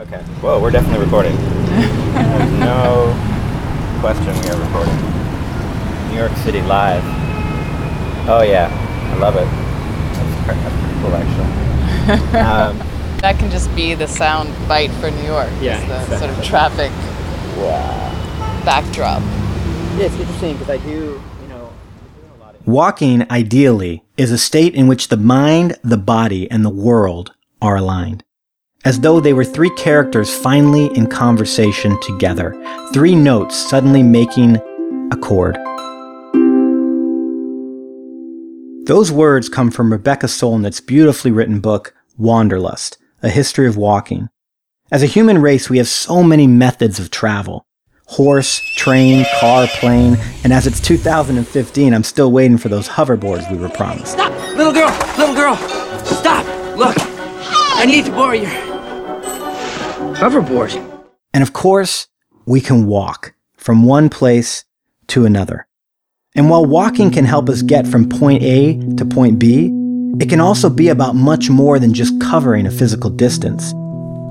Okay. Whoa, we're definitely recording. There's no question we are recording. New York City live. Oh yeah, I love it. That's, pre- that's pretty cool actually. Um, That can just be the sound bite for New York. Yeah, is the sort of traffic wow. backdrop. Yeah, it's interesting because I do, you know, Of- Walking, ideally, is a state in which the mind, the body, and the world are aligned. As though they were three characters finally in conversation together, three notes suddenly making a chord. Those words come from Rebecca Solnit's beautifully written book, Wanderlust, A History of Walking. As a human race, we have so many methods of travel horse, train, car, plane, and as it's 2015, I'm still waiting for those hoverboards we were promised. Stop! Little girl! Little girl! Stop! Look! I need to borrow your hoverboard. And of course, we can walk from one place to another. And while walking can help us get from point A to point B, it can also be about much more than just covering a physical distance.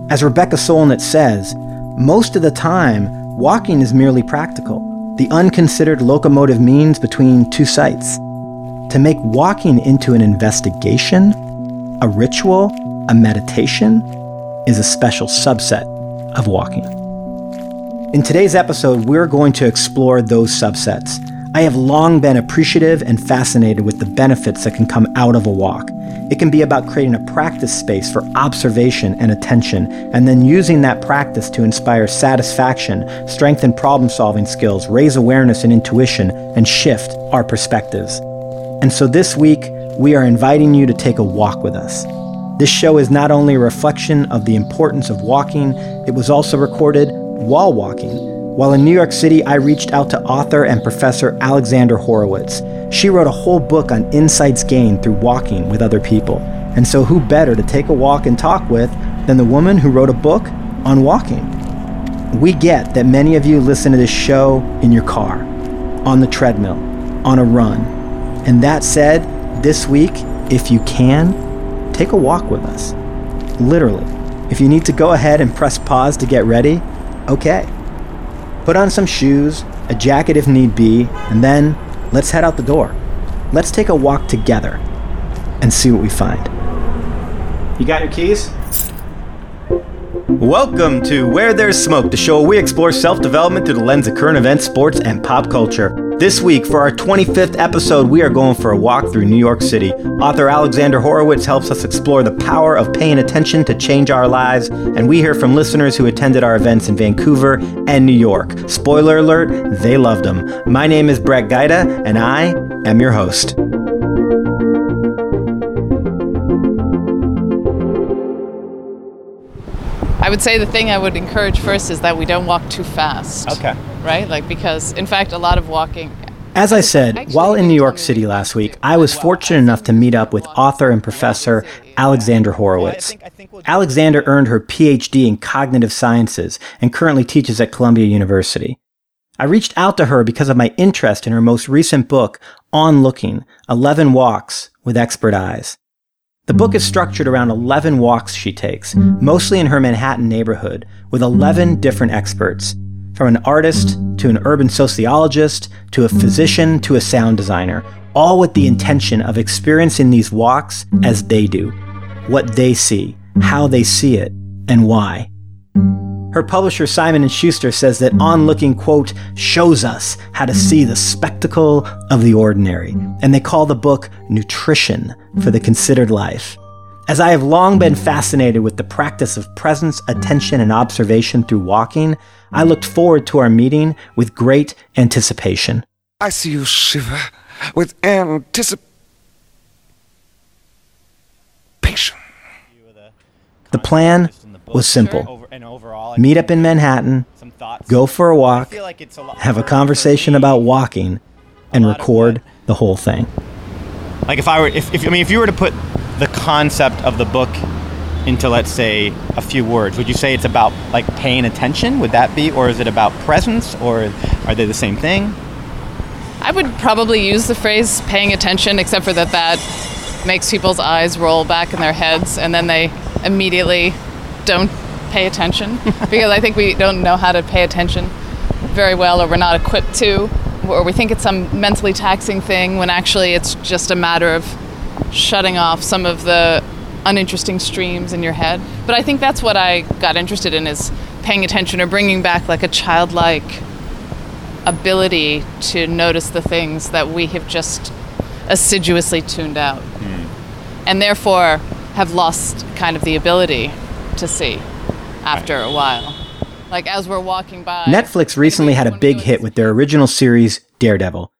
As Rebecca Solnit says, most of the time, walking is merely practical, the unconsidered locomotive means between two sites. To make walking into an investigation, a ritual, a meditation, is a special subset of walking. In today's episode, we're going to explore those subsets. I have long been appreciative and fascinated with the benefits that can come out of a walk. It can be about creating a practice space for observation and attention, and then using that practice to inspire satisfaction, strengthen problem solving skills, raise awareness and intuition, and shift our perspectives. And so this week, we are inviting you to take a walk with us. This show is not only a reflection of the importance of walking, it was also recorded while walking. While in New York City, I reached out to author and professor Alexandra Horowitz. She wrote a whole book on insights gained through walking with other people. And so, who better to take a walk and talk with than the woman who wrote a book on walking? We get that many of you listen to this show in your car, on the treadmill, on a run. And that said, this week, if you can, take a walk with us. Literally. If you need to go ahead and press pause to get ready, okay. Put on some shoes, a jacket if need be, and then let's head out the door. Let's take a walk together and see what we find. You got your keys? Welcome to Where There's Smoke, the show we explore self development through the lens of current events, sports, and pop culture. This week, for our 25th episode, we are going for a walk through New York City. Author Alexandra Horowitz helps us explore the power of paying attention to change our lives, and we hear from listeners who attended our events in Vancouver and New York. Spoiler alert, they loved them. My name is Brett Gaida, and I am your host. I would say the thing I would encourage first is that we don't walk too fast. Okay. Right? Like, because in fact, a lot of walking. As I said, while in New York City last week, I was fortunate enough to meet up with author and professor Alexandra Horowitz. Alexandra earned her PhD in cognitive sciences and currently teaches at Columbia University. I reached out to her because of my interest in her most recent book, On Looking 11 Walks with Expert Eyes. The book is structured around 11 walks she takes, mostly in her Manhattan neighborhood, with 11 different experts, from an artist to an urban sociologist to a physician to a sound designer, all with the intention of experiencing these walks as they do, what they see, how they see it, and why. Her publisher Simon & Schuster says that On Looking quote shows us how to see the spectacle of the ordinary, and they call the book nutrition for the considered life. As I have long been fascinated with the practice of presence, attention, and observation through walking, I looked forward to our meeting with great anticipation. I see you shiver with anticipation. The plan was simple meet up in Manhattan, go for a walk, have a conversation about walking, and record the whole thing. Like if I were, if, if I mean, if you were to put the concept of the book into, let's say, a few words, would you say it's about like paying attention? Would that be, or is it about presence, or are they the same thing? I would probably use the phrase paying attention, except for that that makes people's eyes roll back in their heads and then they immediately don't pay attention because I think we don't know how to pay attention very well, or we're not equipped to, or we think it's some mentally taxing thing when actually it's just a matter of shutting off some of the uninteresting streams in your head. But I think that's what I got interested in is paying attention or bringing back like a childlike ability to notice the things that we have just assiduously tuned out. Hmm. And therefore have lost kind of the ability to see after a while. Like as we're walking by. Netflix recently had a big hit with their original series, Daredevil.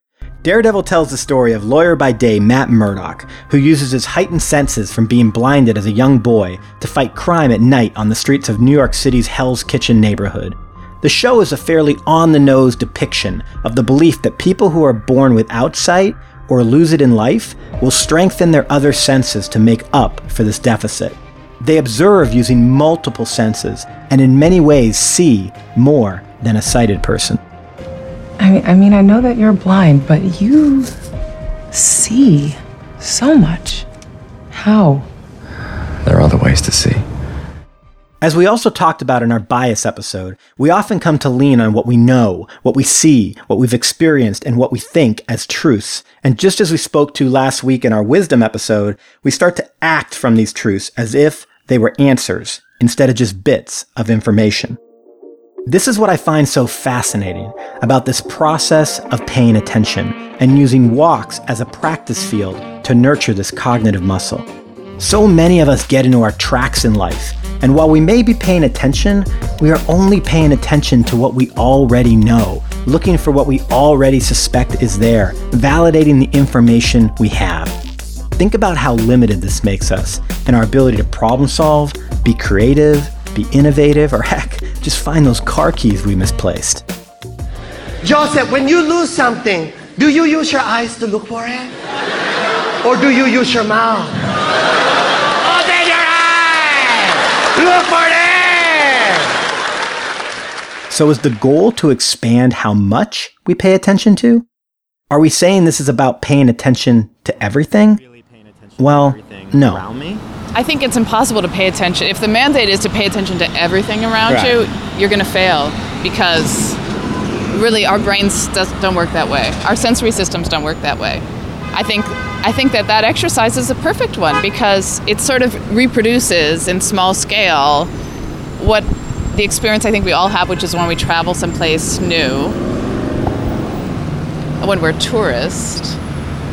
Daredevil tells the story of lawyer by day Matt Murdock, who uses his heightened senses from being blinded as a young boy to fight crime at night on the streets of New York City's Hell's Kitchen neighborhood. The show is a fairly on the nose depiction of the belief that people who are born without sight or lose it in life will strengthen their other senses to make up for this deficit. They observe using multiple senses and in many ways see more than a sighted person. I mean, I mean, I know that you're blind, but you see so much. How? There are other ways to see. As we also talked about in our bias episode, we often come to lean on what we know, what we see, what we've experienced, and what we think as truths. And just as we spoke to last week in our wisdom episode, we start to act from these truths as if they were answers instead of just bits of information. This is what I find so fascinating about this process of paying attention and using walks as a practice field to nurture this cognitive muscle. So many of us get into our tracks in life, and while we may be paying attention, we are only paying attention to what we already know, looking for what we already suspect is there, validating the information we have. Think about how limited this makes us and our ability to problem solve, be creative, be innovative, or heck, just find those car keys we misplaced. Joseph, when you lose something, do you use your eyes to look for it? Or do you use your mouth? Open your eyes! Look for it! So, is the goal to expand how much we pay attention to? Are we saying this is about paying attention to everything? Well, no. I think it's impossible to pay attention. If the mandate is to pay attention to everything around Right. you, you're going to fail because really our brains does, don't work that way. Our sensory systems don't work that way. I think I think that that exercise is a perfect one because it sort of reproduces in small scale what the experience I think we all have, which is when we travel someplace new, when we're tourists,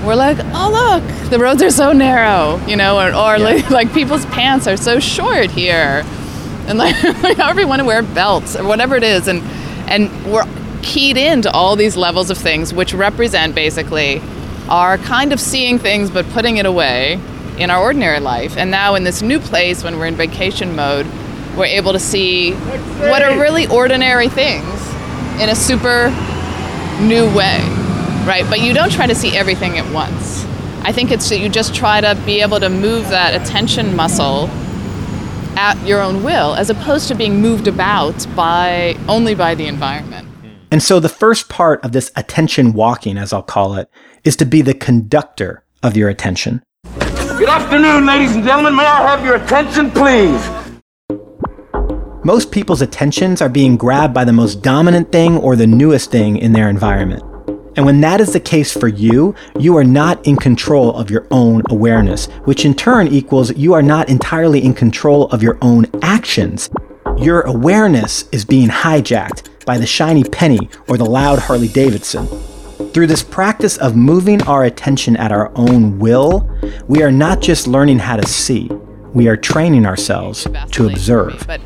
we're like, oh look, the roads are so narrow, you know, or, or like, like people's pants are so short here, and like, however you want to wear belts or whatever it is, and and we're keyed into all these levels of things, which represent basically our kind of seeing things but putting it away in our ordinary life. And now in this new place, when we're in vacation mode, we're able to see what are really ordinary things in a super new way, right? But you don't try to see everything at once. I think it's that you just try to be able to move that attention muscle at your own will, as opposed to being moved about by only by the environment. Hmm. And so the first part of this attention walking, as I'll call it, is to be the conductor of your attention. Good afternoon, ladies and gentlemen. May I have your attention, please? Most people's attentions are being grabbed by the most dominant thing or the newest thing in their environment. And when that is the case for you, you are not in control of your own awareness, which in turn equals you are not entirely in control of your own actions. Your awareness is being hijacked by the shiny penny or the loud Harley Davidson. Through this practice of moving our attention at our own will, we are not just learning how to see, we are training ourselves to Vacillating for me, observe. But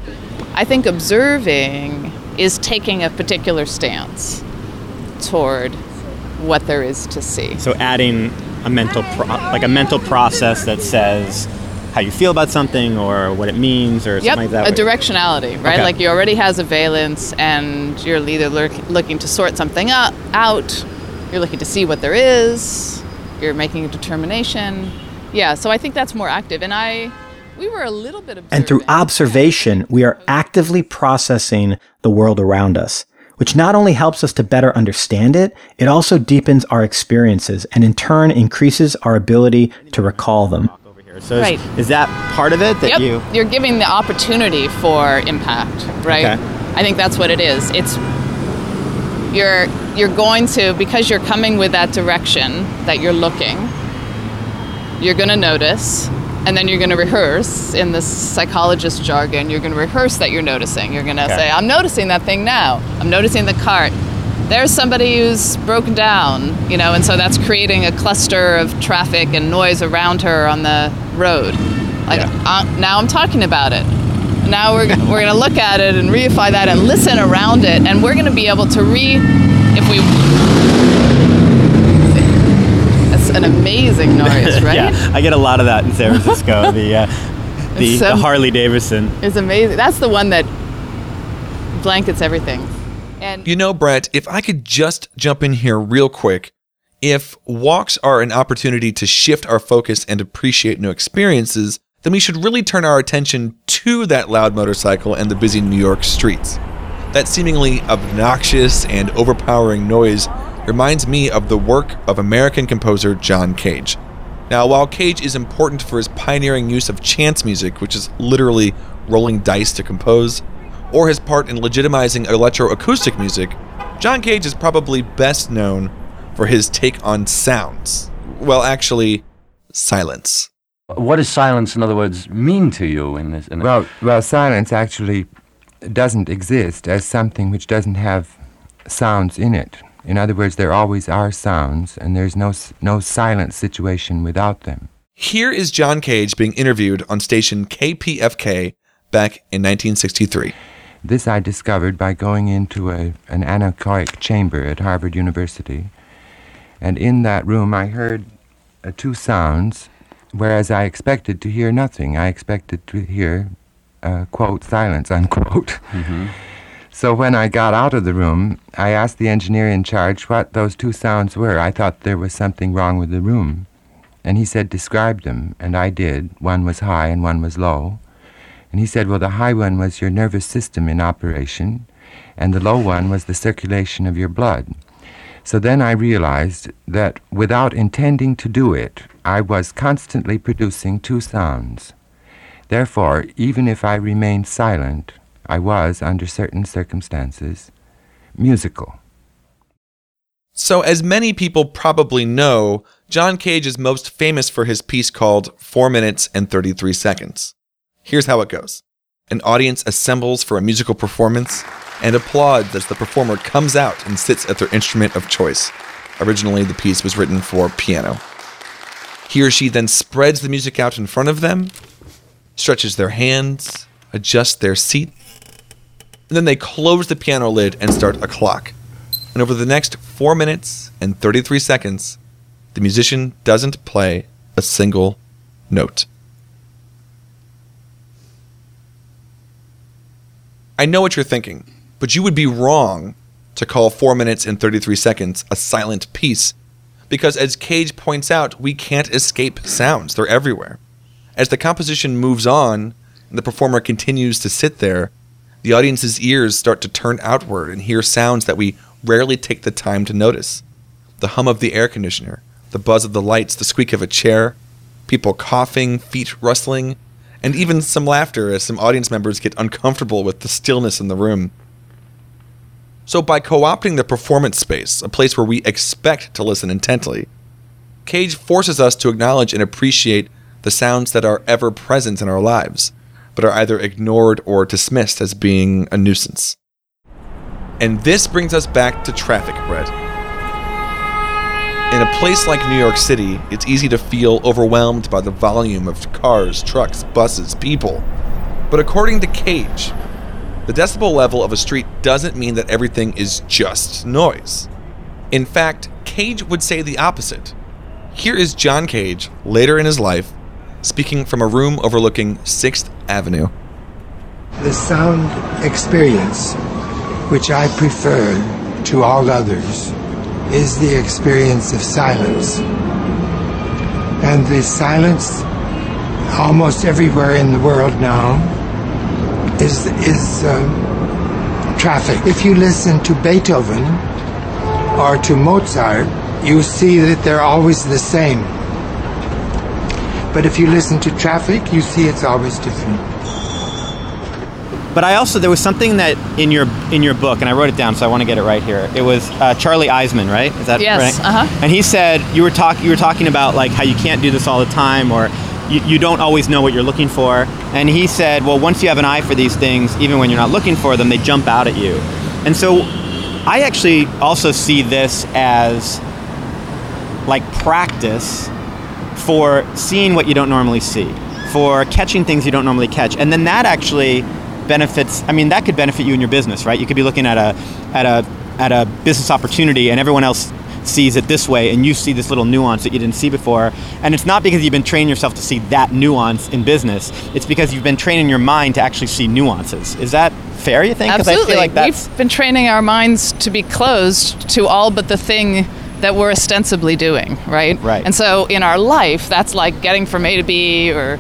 I think observing is taking a particular stance toward what there is to see. So adding a mental pro- like a mental process that says how you feel about something or what it means or Yep, something like that. a directionality, right? Okay. Like you already has a valence, and you're either lurk- looking to sort something up, out, you're looking to see what there is, you're making a determination. Yeah, so I think that's more active, and I, we were a little bit observant. And through observation, we are actively processing the world around us, which not only helps us to better understand it, it also deepens our experiences and in turn increases our ability to recall them. So is, Right. is that part of it that yep. you? You're giving the opportunity for impact, right? Okay. I think that's what it is. It's you're you're going to because you're coming with that direction that you're looking. You're going to notice and then you're going to rehearse in this psychologist jargon. You're going to rehearse that you're noticing. You're going to Okay. say, "I'm noticing that thing now. I'm noticing the cart. There's somebody who's broken down, you know, and so that's creating a cluster of traffic and noise around her on the road. Like uh, now I'm talking about it. Now we're, we're going to look at it and reify that and listen around it, and we're going to be able to re, if we. That's an amazing noise, right? yeah, I get a lot of that in San Francisco. the uh, the, so- the Harley Davidson. It's amazing. That's the one that blankets everything. And You know, Brett, if I could just jump in here real quick, if walks are an opportunity to shift our focus and appreciate new experiences, then we should really turn our attention to that loud motorcycle and the busy New York streets. That seemingly obnoxious and overpowering noise reminds me of the work of American composer John Cage. Now, while Cage is important for his pioneering use of chance music, which is literally rolling dice to compose, or his part in legitimizing electroacoustic music, John Cage is probably best known for his take on sounds. Well, actually, silence. What does silence, in other words, mean to you in this? In Well, well, silence actually doesn't exist as something which doesn't have sounds in it. In other words, there always are sounds, and there's no no silent situation without them. Here is John Cage being interviewed on station KPFK back in 1963. This I discovered by going into a, an anechoic chamber at Harvard University. And in that room, I heard uh, two sounds, whereas I expected to hear nothing. I expected to hear, uh, quote, silence, unquote. So when I got out of the room, I asked the engineer in charge what those two sounds were. I thought there was something wrong with the room. And he said, describe them. And I did. One was high and one was low. And he said, well, the high one was your nervous system in operation, and the low one was the circulation of your blood. So then I realized that without intending to do it, I was constantly producing two sounds. Therefore, even if I remained silent, I was, under certain circumstances, musical. So, as many people probably know, John Cage is most famous for his piece called 4 Minutes and 33 Seconds. Here's how it goes An audience assembles for a musical performance and applauds as the performer comes out and sits at their instrument of choice. Originally, the piece was written for piano. He or she then spreads the music out in front of them, stretches their hands, adjusts their seat, and then they close the piano lid and start a clock. And over the next 4 minutes and 33 seconds, the musician doesn't play a single note. I know what you're thinking, but you would be wrong to call 4 minutes and 33 seconds a silent piece. Because as Cage points out, we can't escape sounds, they're everywhere. As the composition moves on and the performer continues to sit there, the audience's ears start to turn outward and hear sounds that we rarely take the time to notice. The hum of the air conditioner, the buzz of the lights, the squeak of a chair, people coughing, feet rustling, and even some laughter as some audience members get uncomfortable with the stillness in the room. So, by co opting the performance space, a place where we expect to listen intently, Cage forces us to acknowledge and appreciate the sounds that are ever present in our lives, but are either ignored or dismissed as being a nuisance. And this brings us back to traffic, Brett. In a place like New York City, it's easy to feel overwhelmed by the volume of cars, trucks, buses, people. But according to Cage, the decibel level of a street doesn't mean that everything is just noise. In fact, Cage would say the opposite. Here is John Cage, later in his life, speaking from a room overlooking 6th Avenue. The sound experience, which I prefer to all others, is the experience of silence. And the silence, almost everywhere in the world now, is, is uh, traffic. If you listen to Beethoven or to Mozart, you see that they're always the same. But if you listen to traffic, you see it's always different. But I also there was something that in your in your book, and I wrote it down, so I want to get it right here. It was uh, Charley Eiseman, right? Is that Yes, right? uh-huh. And he said you were talk you were talking about like how you can't do this all the time, or you, you don't always know what you're looking for. And he said, well, once you have an eye for these things, even when you're not looking for them, they jump out at you. And so, I actually also see this as like practice for seeing what you don't normally see, for catching things you don't normally catch, and then that actually benefits. I mean, that could benefit you in your business, right? You could be looking at a at a at a business opportunity, and everyone else sees it this way, and you see this little nuance that you didn't see before. And it's not because you've been training yourself to see that nuance in business. It's because you've been training your mind to actually see nuances. Is that fair? You think? Absolutely. I feel like that's We've been training our minds to be closed to all but the thing that we're ostensibly doing, right? Right. And so in our life, that's like getting from A to B or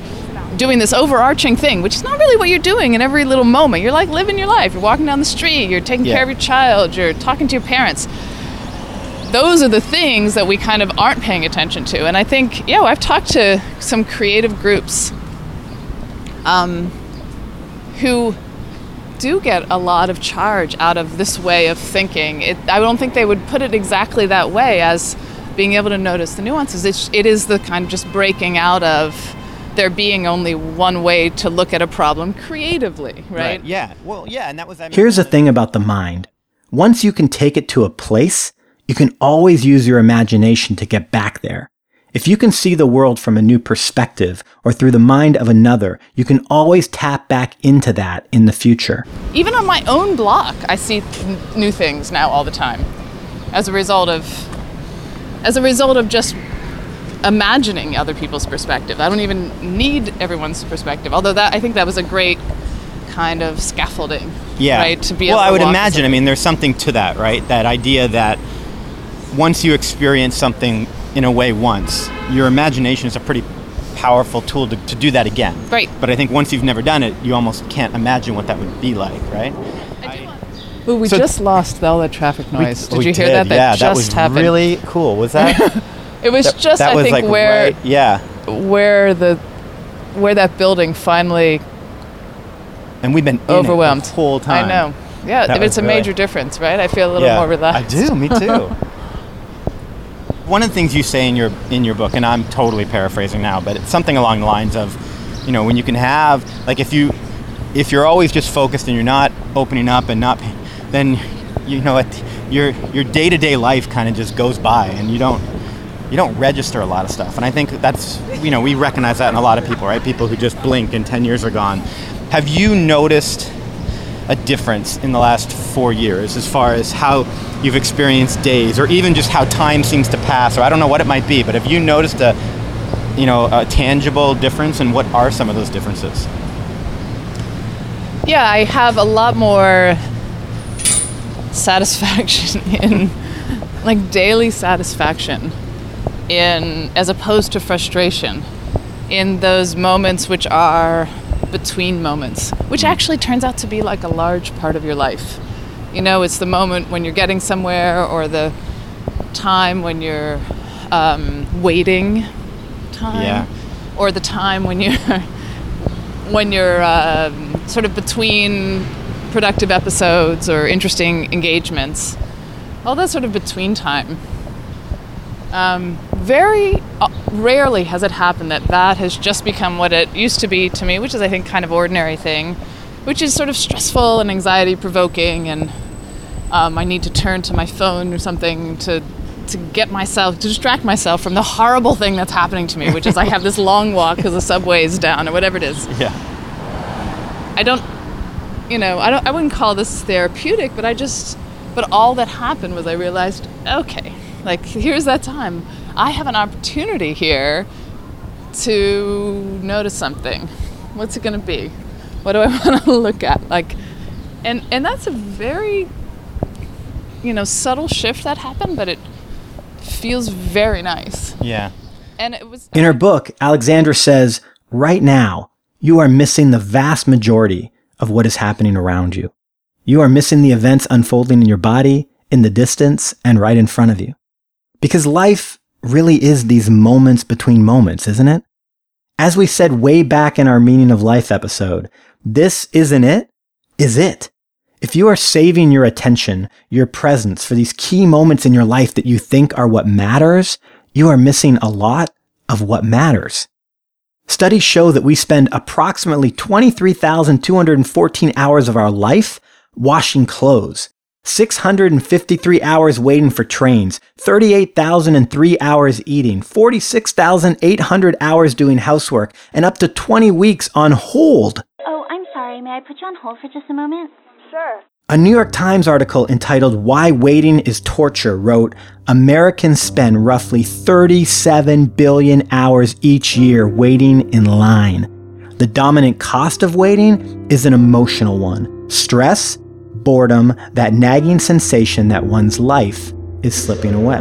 doing this overarching thing, which is not really what you're doing in every little moment. You're like living your life. You're walking down the street, you're taking Yeah. care of your child, you're talking to your parents. Those are the things that we kind of aren't paying attention to. And I think, yeah, I've talked to some creative groups um, who do get a lot of charge out of this way of thinking. It, I don't think they would put it exactly that way as being able to notice the nuances. It's, it is the kind of just breaking out of there being only one way to look at a problem creatively, right? Yeah. Well, yeah, and that was. I mean, Here's the thing about the mind. Once you can take it to a place, you can always use your imagination to get back there. If you can see the world from a new perspective or through the mind of another, you can always tap back into that in the future. Even on my own block, I see new things now all the time, as a result of, as a result of just imagining other people's perspective. I don't even need everyone's perspective. Although that I think that was a great kind of scaffolding. yeah. Right. To be well, able to I would imagine. I mean, there's something to that, right? That idea that once you experience something in a way once, your imagination is a pretty powerful tool to, to do that again. Right. But I think once you've never done it, you almost can't imagine what that would be like, right? Ooh, we So- just lost all that traffic noise. We- did we you hear did, that? That yeah, just that was happened. really cool. Was that? It was That- just that I was, think like, where right- yeah. where the where that building finally And we've been in overwhelmed it the whole time. I know. Yeah, That it's a really- major difference, right? I feel a little Yeah, more relaxed. I do. Me too. One of the things you say in your in your book, and I'm totally paraphrasing now, but it's something along the lines of, you know, when you can have like if you if you're always just focused and you're not opening up and not, then you know your your day to day life kind of just goes by and you don't you don't register a lot of stuff. And I think that's you know we recognize that in a lot of people, right? People who just blink and ten years are gone. Have you noticed? A difference in the last four years as far as how you've experienced days or even just how time seems to pass or i don't know what it might be but have you noticed a you know a tangible difference and what are some of those differences? Yeah, I have a lot more satisfaction in like daily satisfaction in as opposed to frustration in those moments which are between moments, which actually turns out to be like a large part of your life. You know, it's the moment when you're getting somewhere or the time when you're um, waiting time Yeah. or the time when you're when you're um, sort of between productive episodes or interesting engagements, all that sort of between time. Um, very rarely has it happened that that has just become what it used to be to me, which is, I think, kind of ordinary thing, which is sort of stressful and anxiety provoking, and um, I need to turn to my phone or something to to get myself to distract myself from the horrible thing that's happening to me, which is I have this long walk because the subway is down or whatever it is. yeah I don't, you know, I don't, I wouldn't call this therapeutic, but I just, but all that happened was I realized, okay, like here's that time. I have an opportunity here to notice something. What's it going to be? What do I want to look at? Like, and and that's a very, you know, subtle shift that happened, but it feels very nice. yeah And it was In her book, Alexandra says, right now, you are missing the vast majority of what is happening around you. You are missing the events unfolding in your body, in the distance, and right in front of you. Because life really is these moments between moments, isn't it? As we said way back in our Meaning of Life episode, this isn't it, is it. If you are saving your attention, your presence for these key moments in your life that you think are what matters, you are missing a lot of what matters. Studies show that we spend approximately 23,214 hours of our life washing clothes, 653 hours waiting for trains, 38,003 hours eating, 46,800 hours doing housework, and up to 20 weeks on hold. Oh, I'm sorry. May I put you on hold for just a moment? Sure. A New York Times article entitled Why Waiting is Torture wrote Americans spend roughly 37 billion hours each year waiting in line. The dominant cost of waiting is an emotional one stress, boredom, that nagging sensation that one's life is slipping away.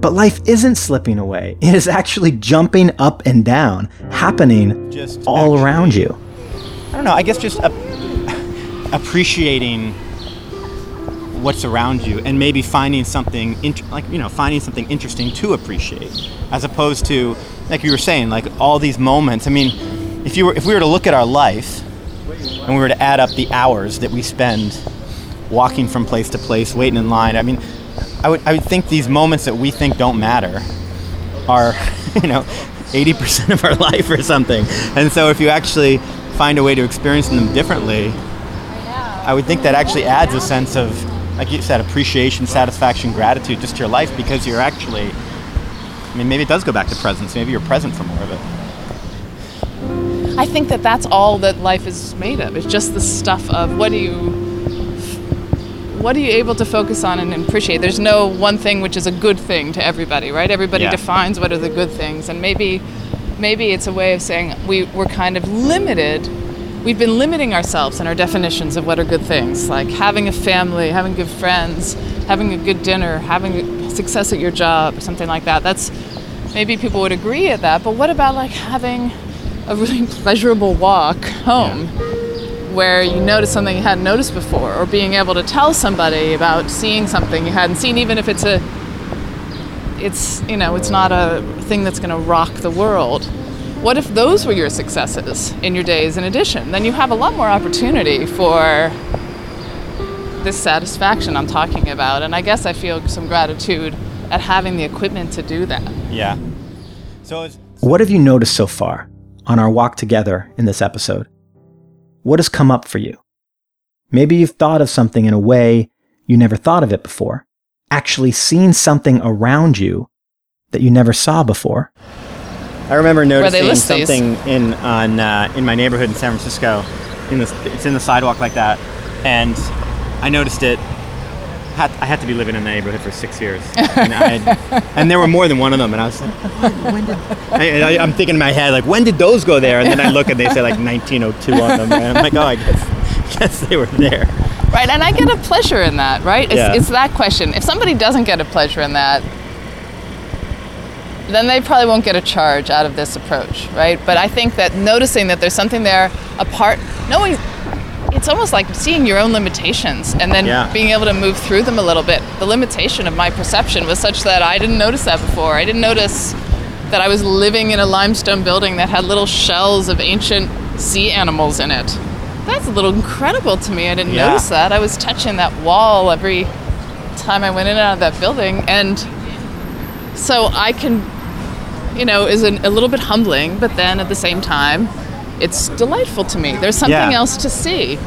But life isn't slipping away, it is actually jumping up and down, happening Just all actually- around you. I don't know. I guess just ap- appreciating what's around you and maybe finding something int- like you know finding something interesting to appreciate as opposed to like you were saying like all these moments i mean if you were if we were to look at our life and we were to add up the hours that we spend walking from place to place waiting in line i mean i would i would think these moments that we think don't matter are you know 80% of our life or something and so if you actually find a way to experience them differently I would think that actually adds a sense of, like you said, appreciation, satisfaction, gratitude just to your life because you're actually, I mean, maybe it does go back to presence. Maybe you're present for more of it. I think that that's all that life is made of. It's just the stuff of what do you what are you able to focus on and appreciate? There's no one thing which is a good thing to everybody, right? Everybody Yeah. defines what are the good things, and maybe maybe it's a way of saying we we're kind of limited. We've been limiting ourselves in our definitions of what are good things, like having a family, having good friends, having a good dinner, having success at your job, or something like that. That's maybe people would agree at that, but what about like having a really pleasurable walk home where you notice something you hadn't noticed before or being able to tell somebody about seeing something you hadn't seen even if it's a it's you know it's not a thing that's going to rock the world. What if those were your successes in your days in addition? Then you have a lot more opportunity for this satisfaction i'm talking about and i guess i feel some gratitude at having the equipment to do that. Yeah. So it's, What have you noticed so far on our walk together in this episode? What has come up for you? Maybe you've thought of something in a way you never thought of it before, actually seen something around you that you never saw before. I remember noticing list these. something in on uh, in my neighborhood in San Francisco. In the, it's in the sidewalk like that, and I noticed it. Had, I had to be living in the neighborhood for six years, and, I had, and there were more than one of them. And I was like, when, when did? I, I, I'm thinking in my head like, when did those go there? And then I look and they say like 1902 on them, and I'm like, oh, I guess, guess they were there. Right, and I get a pleasure in that, right? It's, Yeah. it's that question. If somebody doesn't get a pleasure in that, then they probably won't get a charge out of this approach, right? But I think that noticing that there's something there apart, knowing it's almost like seeing your own limitations and then Yeah. being able to move through them a little bit. The limitation of my perception was such that I didn't notice that before. I didn't notice that I was living in a limestone building that had little shells of ancient sea animals in it. That's a little incredible to me. I didn't Yeah. notice that. I was touching that wall every time I went in and out of that building. And so I can, you know, is an, a little bit humbling, but then at the same time, it's delightful to me. There's something Yeah. else to see.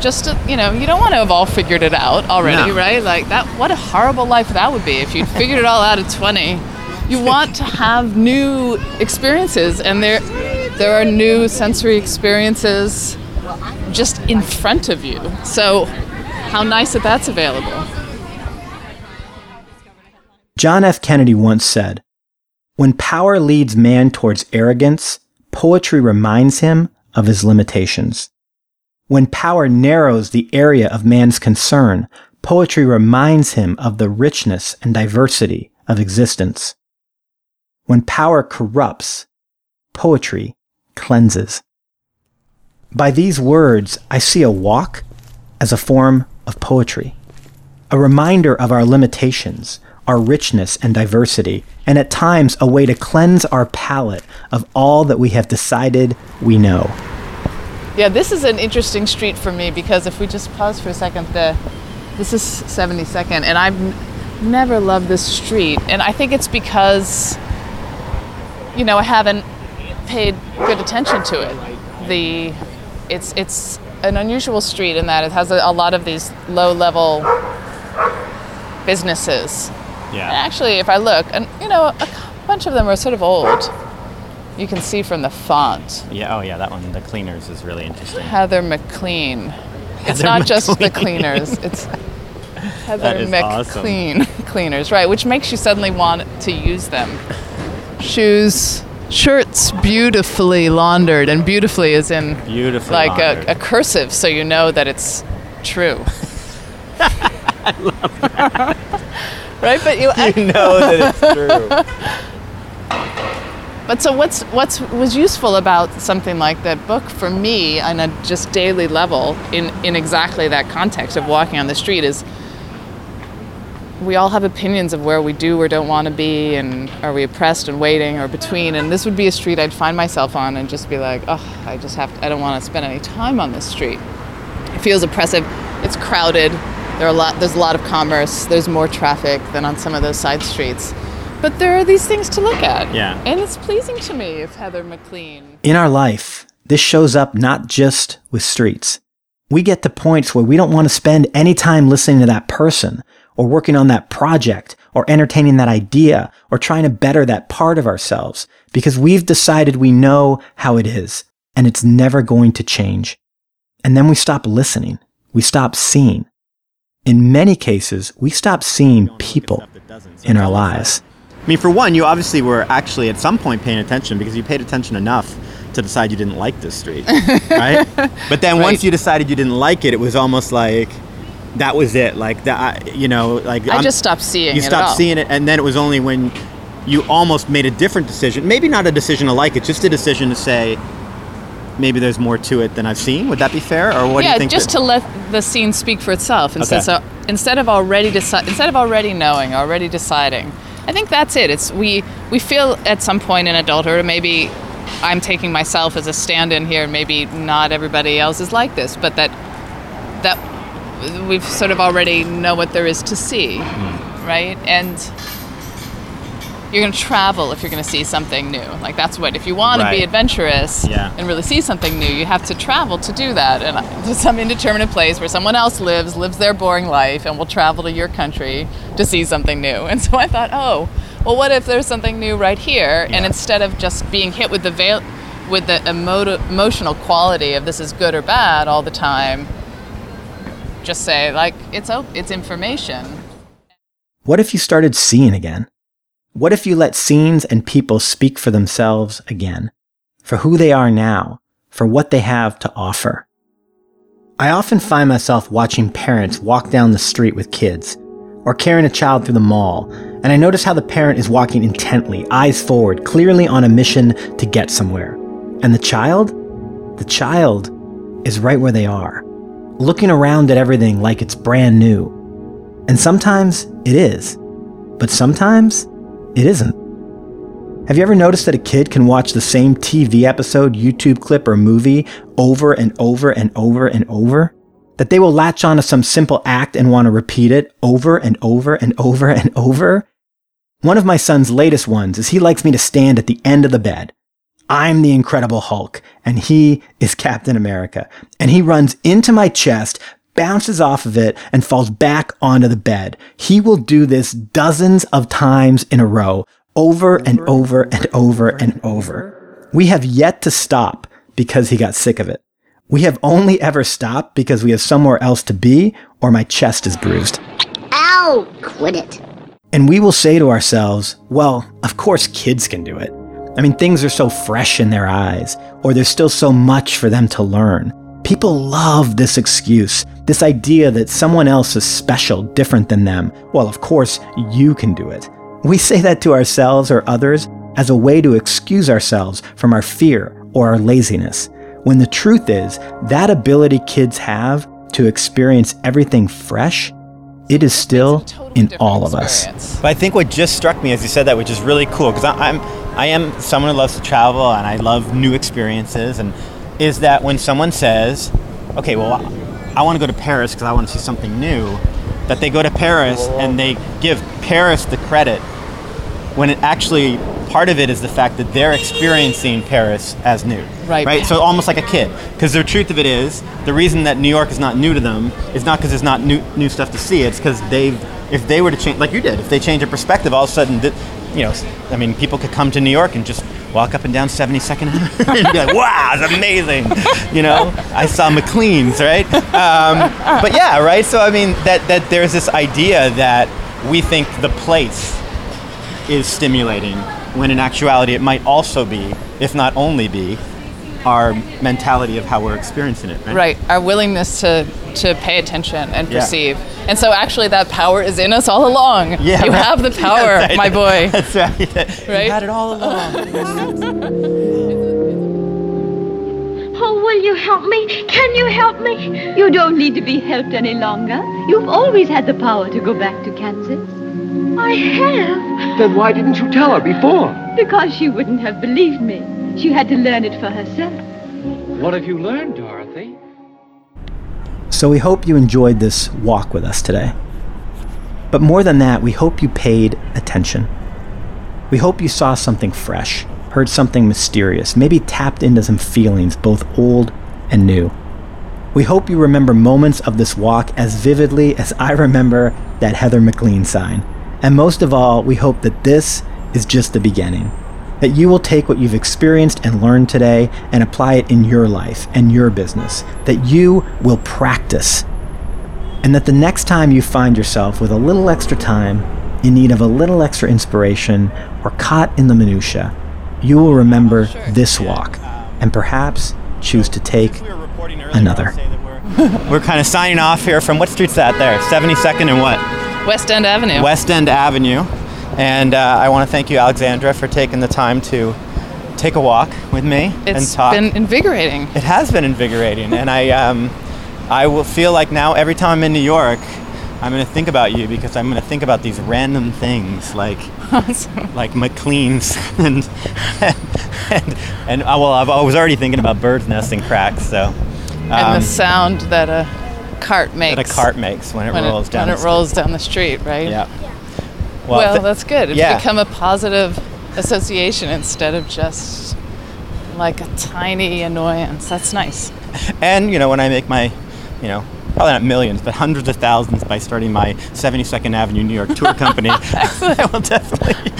Just to, you know, you don't want to have all figured it out already, No. right? Like that. What a horrible life that would be if you'd figured it all out at 20. You want to have new experiences, and there, there are new sensory experiences just in front of you. So, how nice that that's available. John F. Kennedy once said, When power leads man towards arrogance, poetry reminds him of his limitations. When power narrows the area of man's concern, poetry reminds him of the richness and diversity of existence. When power corrupts, poetry cleanses. By these words, I see a walk as a form of poetry, a reminder of our limitations, our richness and diversity, and at times a way to cleanse our palate of all that we have decided we know. Yeah, this is an interesting street for me because if we just pause for a second, the this is 72nd, and I've n- never loved this street, and I think it's because you know I haven't paid good attention to it. The it's it's an unusual street in that it has a, a lot of these low level businesses. Yeah. And actually, if I look, and you know, a bunch of them are sort of old. You can see from the font. Yeah. Oh, yeah. That one, the cleaners, is really interesting. Heather McLean. It's Heather not just the cleaners. It's Heather That is awesome. McLean cleaners, right? Which makes you suddenly want to use them. Shoes, shirts beautifully laundered, and beautifully is in Beautifully like a, a cursive, so you know that it's true. Right, but you, You know that it's true. But so what's what's was useful about something like that book for me on a just daily level in in exactly that context of walking on the street is we all have opinions of where we do or don't want to be and are we oppressed and waiting or between. And this would be a street I'd find myself on and just be like oh I just have to, I don't want to spend any time on this street. It feels oppressive. It's crowded there are a lot there's a lot of commerce there's more traffic than on some of those side streets but there are these things to look at Yeah. and it's pleasing to me if Heather McLean In our life, this shows up not just with streets. We get to points where we don't want to spend any time listening to that person, or working on that project, or entertaining that idea, or trying to better that part of ourselves, because we've decided we know how it is, and it's never going to change. And then we stop listening. We stop seeing. In many cases, we stop seeing people in our lives. I mean, for one, you obviously were actually at some point paying attention because you paid attention enough to decide you didn't like this street, right? But then once you decided you didn't like it, it was almost like that was it. Like that, you know, like I I'm- just stopped seeing You it at stopped all. seeing it, and then it was only when you almost made a different decision. Maybe not a decision to like it, just a decision to say maybe there's more to it than I've seen. Would that be fair, or what yeah, do you think? Yeah, just that- to let the scene speak for itself instead Okay. so instead of already deci- instead of already knowing, already deciding. I think that's it. It's we we feel at some point in adulthood, or maybe I'm taking myself as a stand-in here, and maybe not everybody else is like this, but that that we've sort of already know what there is to see, hmm. right? And you're going to travel if you're going to see something new. Like that's what if you want to be adventurous Yeah. and really see something new, you have to travel to do that. And uh, to some indeterminate place where someone else lives, lives their boring life, and will travel to your country to see something new. And so I thought, oh, well, what if there's something new right here? And instead of just being hit with the veil, with the emo- emotional quality of this is good or bad all the time, just say like it's oh, it's information. What if you started seeing again? What if you let scenes and people speak for themselves again? For who they are now, for what they have to offer. I often find myself watching parents walk down the street with kids, or carrying a child through the mall, and I notice how the parent is walking intently, eyes forward, clearly on a mission to get somewhere. And the child? The child is right where they are, looking around at everything like it's brand new. And sometimes it is, but sometimes it isn't. Have you ever noticed that a kid can watch the same TV episode, YouTube clip, or movie over and over and over and over? That they will latch on to some simple act and want to repeat it over and over and over and over? One of my son's latest ones is he likes me to stand at the end of the bed. I'm the Incredible Hulk, and he is Captain America. And he runs into my chest, bounces off of it, and falls back onto the bed. He will do this dozens of times in a row, over and over and over and over. We have yet to stop because he got sick of it. We have only ever stopped because we have somewhere else to be or my chest is bruised. Ow! Quit it. And we will say to ourselves, well, of course kids can do it. I mean, things are so fresh in their eyes, or there's still so much for them to learn. People love this excuse, this idea that someone else is special, different than them. Well, of course, you can do it. We say that to ourselves or others as a way to excuse ourselves from our fear or our laziness, when the truth is, that ability kids have to experience everything fresh it is still in all of us. But I think what just struck me as you said that, which is really cool, because I'm I am someone who loves to travel and I love new experiences, and is that when someone says, "Okay, well, I want to go to Paris because I want to see something new," that they go to Paris and they give Paris the credit when it actually part of it is the fact that they're experiencing Paris as new. Right. Right. So almost like a kid, because the truth of it is, the reason that New York is not new to them is not because there's not new new stuff to see. It's because they've, if they were to change, like you did, if they change their perspective, all of a sudden, th- you know, I mean, people could come to New York and just walk up and down 72nd Avenue and be like, "Wow, it's amazing!" You know, I saw McLean's, right? Um, but yeah, right. So I mean, that that there's this idea that we think the place is stimulating when in actuality it might also be, if not only be, our mentality of how we're experiencing it. Right. Right. Our willingness to to pay attention and Yeah. perceive. And so actually that power is in us all along. Yeah, you right. have the power, Yes, my boy. That's right. Right? You had it all along. Oh, will you help me? Can you help me? You don't need to be helped any longer. You've always had the power to go back to Kansas. I have. Then why didn't you tell her before? Because she wouldn't have believed me. She had to learn it for herself. What have you learned, Dorothy? So we hope you enjoyed this walk with us today. But more than that, we hope you paid attention. We hope you saw something fresh, heard something mysterious, maybe tapped into some feelings, both old and new. We hope you remember moments of this walk as vividly as I remember that Heather McLean sign. And most of all, we hope that this is just the beginning. That you will take what you've experienced and learned today and apply it in your life and your business. That you will practice. And that the next time you find yourself with a little extra time, in need of a little extra inspiration, or caught in the minutiae, you will remember oh, this walk and perhaps choose to take another. We're kind of signing off here from what street's that there? 72nd and what? West End Avenue. West End Avenue. And uh, I want to thank you, Alexandra, for taking the time to take a walk with me and talk. It's been invigorating. It has been invigorating, and I um, I will feel like now every time I'm in New York, I'm going to think about you because I'm going to think about these random things like like McLean's and and, and uh, well, I've- I was already thinking about birds nesting cracks. So and um, the sound that a cart makes. that a cart makes when it rolls down. When it rolls down the street, right? Yeah. Well, th- that's good. It's yeah. become a positive association instead of just like a tiny annoyance. That's nice. And you know, when I make my, you know, probably not millions, but hundreds of thousands by starting my 72nd Avenue New York tour company, I will definitely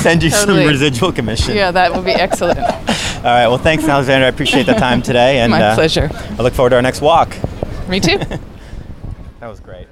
send you Totally. some residual commission. Yeah, that would be excellent. All right. Well, thanks, Alexandra. I appreciate the time today, and My uh, pleasure. I look forward to our next walk. Me too. that was great.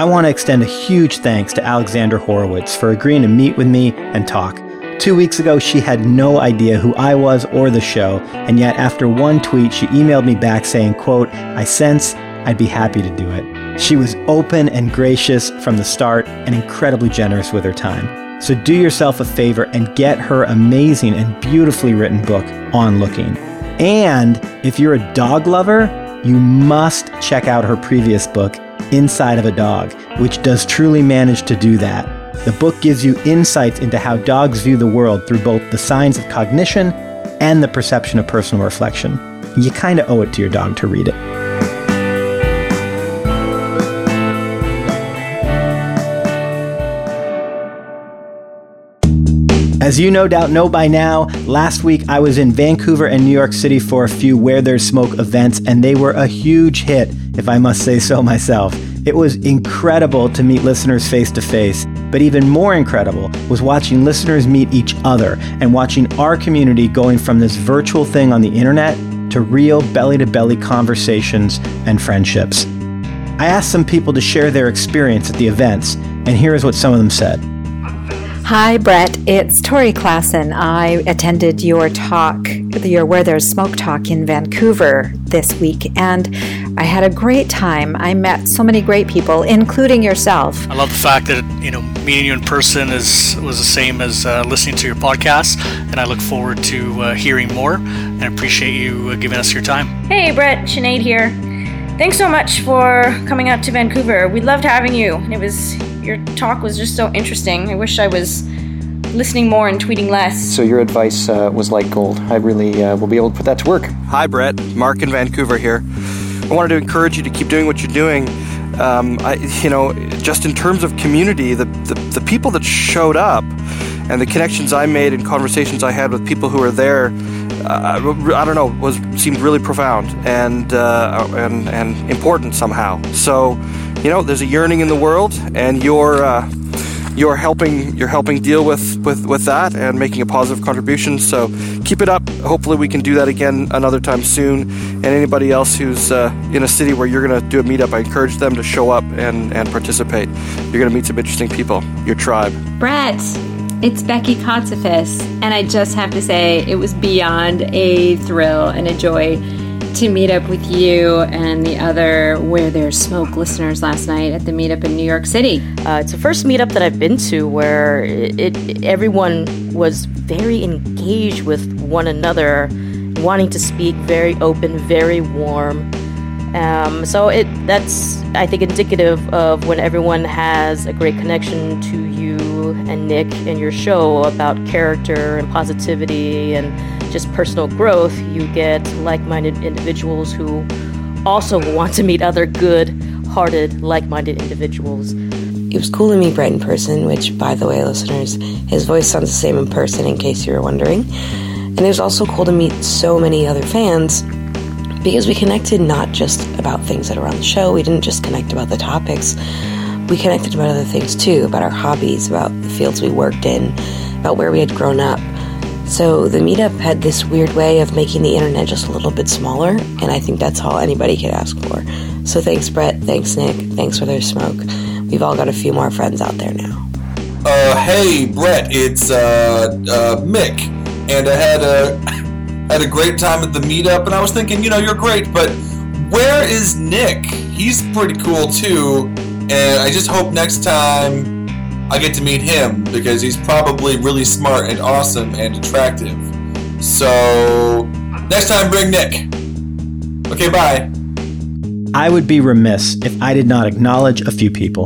I want to extend a huge thanks to Alexandra Horowitz for agreeing to meet with me and talk. Two weeks ago, she had no idea who I was or the show, and yet after one tweet, she emailed me back saying, quote, I sense I'd be happy to do it. She was open and gracious from the start and incredibly generous with her time. So do yourself a favor and get her amazing and beautifully written book, On Looking. And if you're a dog lover, you must check out her previous book, Inside of a Dog, which does truly manage to do that. The book gives you insights into how dogs view the world through both the signs of cognition and the perception of personal reflection. You kind of owe it to your dog to read it. As you no doubt know by now, last week I was in Vancouver and New York City for a few Where There's Smoke events, and they were a huge hit, if I must say so myself. It was incredible to meet listeners face to face, but even more incredible was watching listeners meet each other and watching our community going from this virtual thing on the internet to real belly to belly conversations and friendships. I asked some people to share their experience at the events, and here is what some of them said. Hi, Brett. It's Tori Klassen. I attended your talk, your Where There's Smoke talk in Vancouver this week, and I had a great time. I met so many great people, including yourself. I love the fact that you know meeting you in person is was the same as uh, listening to your podcast, and I look forward to uh, hearing more. And appreciate you uh, giving us your time. Hey, Brett, Sinead here. Thanks so much for coming out to Vancouver. We loved having you. It was your talk was just so interesting. I wish I was listening more and tweeting less. So your advice uh, was like gold. I really uh, will be able to put that to work. Hi, Brett. Mark in Vancouver here. I wanted to encourage you to keep doing what you're doing. Um, I, you know, just in terms of community, the, the, the people that showed up and the connections I made and conversations I had with people who were there, uh, I don't know, was seemed really profound and uh, and and important somehow. So, you know, there's a yearning in the world, and you're uh, you're helping you're helping deal with, with with that and making a positive contribution. So keep it up. Hopefully, we can do that again another time soon. And anybody else who's uh, in a city where you're going to do a meetup, I encourage them to show up and and participate. You're going to meet some interesting people. Your tribe. Brett. It's Becky Kotsifis, and I just have to say it was beyond a thrill and a joy to meet up with you and the other Where There's Smoke listeners last night at the meetup in New York City. Uh, it's the first meetup that I've been to where it, it, everyone was very engaged with one another, wanting to speak, very open, very warm. Um, so it that's I think indicative of when everyone has a great connection to you and Nick and your show about character and positivity and just personal growth. You get like-minded individuals who also want to meet other good-hearted, like-minded individuals. It was cool to meet Brett in person, which, by the way, listeners, his voice sounds the same in person, in case you were wondering. And it was also cool to meet so many other fans because we connected not just about things that are on the show, we didn't just connect about the topics, we connected about other things too, about our hobbies, about the fields we worked in, about where we had grown up. So the meetup had this weird way of making the internet just a little bit smaller, and I think that's all anybody could ask for. So thanks, Brett. Thanks, Nick. Thanks for their smoke. We've all got a few more friends out there now. Uh, hey, Brett, it's uh, uh, Mick, and I had a had a great time at the meetup, and I was thinking, you know, you're great, but where is Nick? He's pretty cool too, and I just hope next time I get to meet him because he's probably really smart and awesome and attractive. So next time, bring Nick. Okay, bye. I would be remiss if I did not acknowledge a few people.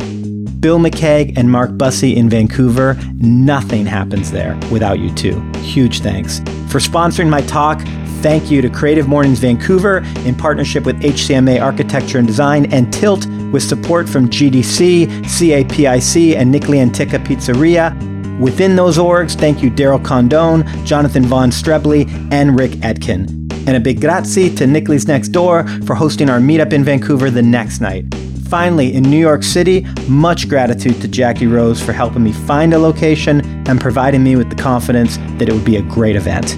Bill McKeag and Mark Bussey in Vancouver, nothing happens there without you two. Huge thanks. For sponsoring my talk, thank you to Creative Mornings Vancouver in partnership with HCMA Architecture and Design and Tilt with support from GDC, CAPIC, and Nicli Antica Pizzeria. Within those orgs, thank you Daryl Condone, Jonathan Von Strebley, and Rick Etkin. And a big grazie to Nicli's Next Door for hosting our meetup in Vancouver the next night. Finally, in New York City, much gratitude to Jackie Rose for helping me find a location and providing me with the confidence that it would be a great event.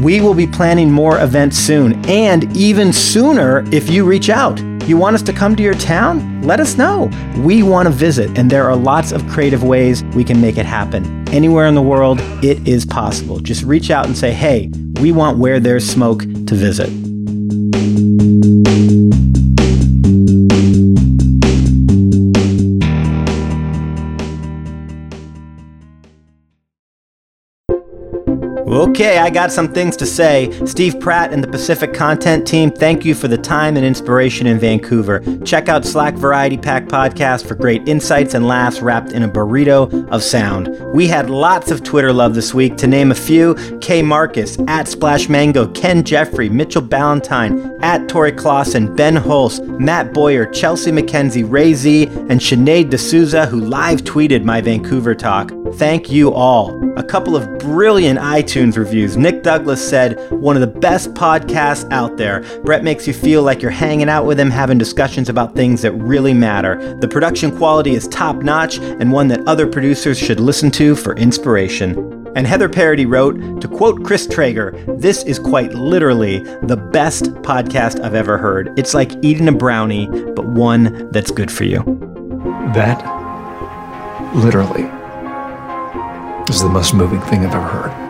We will be planning more events soon, and even sooner if you reach out. You want us to come to your town? Let us know. We want to visit, and there are lots of creative ways we can make it happen. Anywhere in the world, it is possible. Just reach out and say, hey, we want Where There's Smoke to visit. Okay, I got some things to say. Steve Pratt and the Pacific Content Team, thank you for the time and inspiration in Vancouver. Check out Slack Variety Pack Podcast for great insights and laughs wrapped in a burrito of sound. We had lots of Twitter love this week. To name a few, K Marcus, at Splash Mango, Ken Jeffrey, Mitchell Ballantyne, at Tori Clausen, Ben Hulse, Matt Boyer, Chelsea McKenzie, Ray Z, and Sinead D'Souza, who live tweeted my Vancouver talk. Thank you all. A couple of brilliant iTunes reviews. Nick Douglas said, one of the best podcasts out there. Brett makes you feel like you're hanging out with him, having discussions about things that really matter. The production quality is top notch and one that other producers should listen to for inspiration. And Heather Parody wrote, to quote Chris Traeger, this is quite literally the best podcast I've ever heard. It's like eating a brownie, but one that's good for you. That literally is the most moving thing I've ever heard.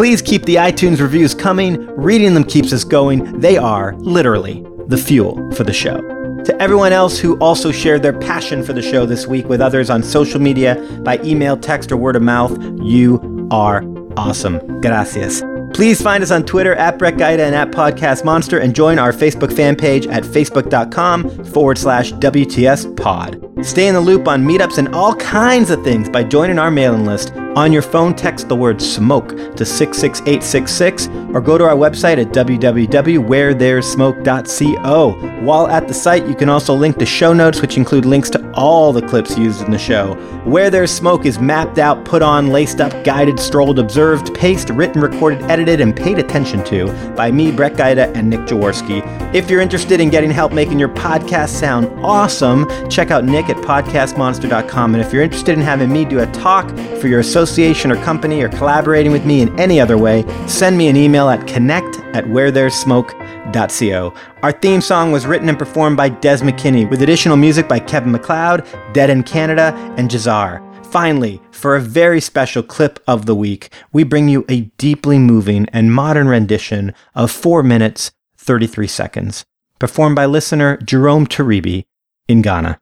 Please keep the iTunes reviews coming. Reading them keeps us going. They are literally the fuel for the show. To everyone else who also shared their passion for the show this week with others on social media, by email, text, or word of mouth, you are awesome. Gracias. Please find us on Twitter at Brett Gajda and at Podcast Monster and join our Facebook fan page at facebook.com forward slash WTS pod. Stay in the loop on meetups and all kinds of things by joining our mailing list. On your phone, text the word smoke to 66866 or go to our website at www.wherethere'ssmoke.co. While at the site, you can also link to show notes, which include links to all the clips used in the show. Where There's Smoke is mapped out, put on, laced up, guided, strolled, observed, paced, written, recorded, edited, and paid attention to by me, Brett Gajda, and Nick Jaworski. If you're interested in getting help making your podcast sound awesome, check out Nick at podcastmonster.com. And if you're interested in having me do a talk for your association or company or collaborating with me in any other way, send me an email at connect at wherethere'ssmoke.co. Our theme song was written and performed by Des McKinney, with additional music by Kevin MacLeod, Dead in Canada, and Jazar. Finally, for a very special clip of the week, we bring you a deeply moving and modern rendition of 4 minutes 33 seconds, performed by listener Jerome Taribi in Ghana.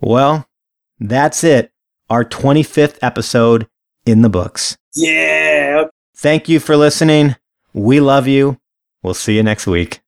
Well, that's it. Our 25th episode in the books. Yeah. Thank you for listening. We love you. We'll see you next week.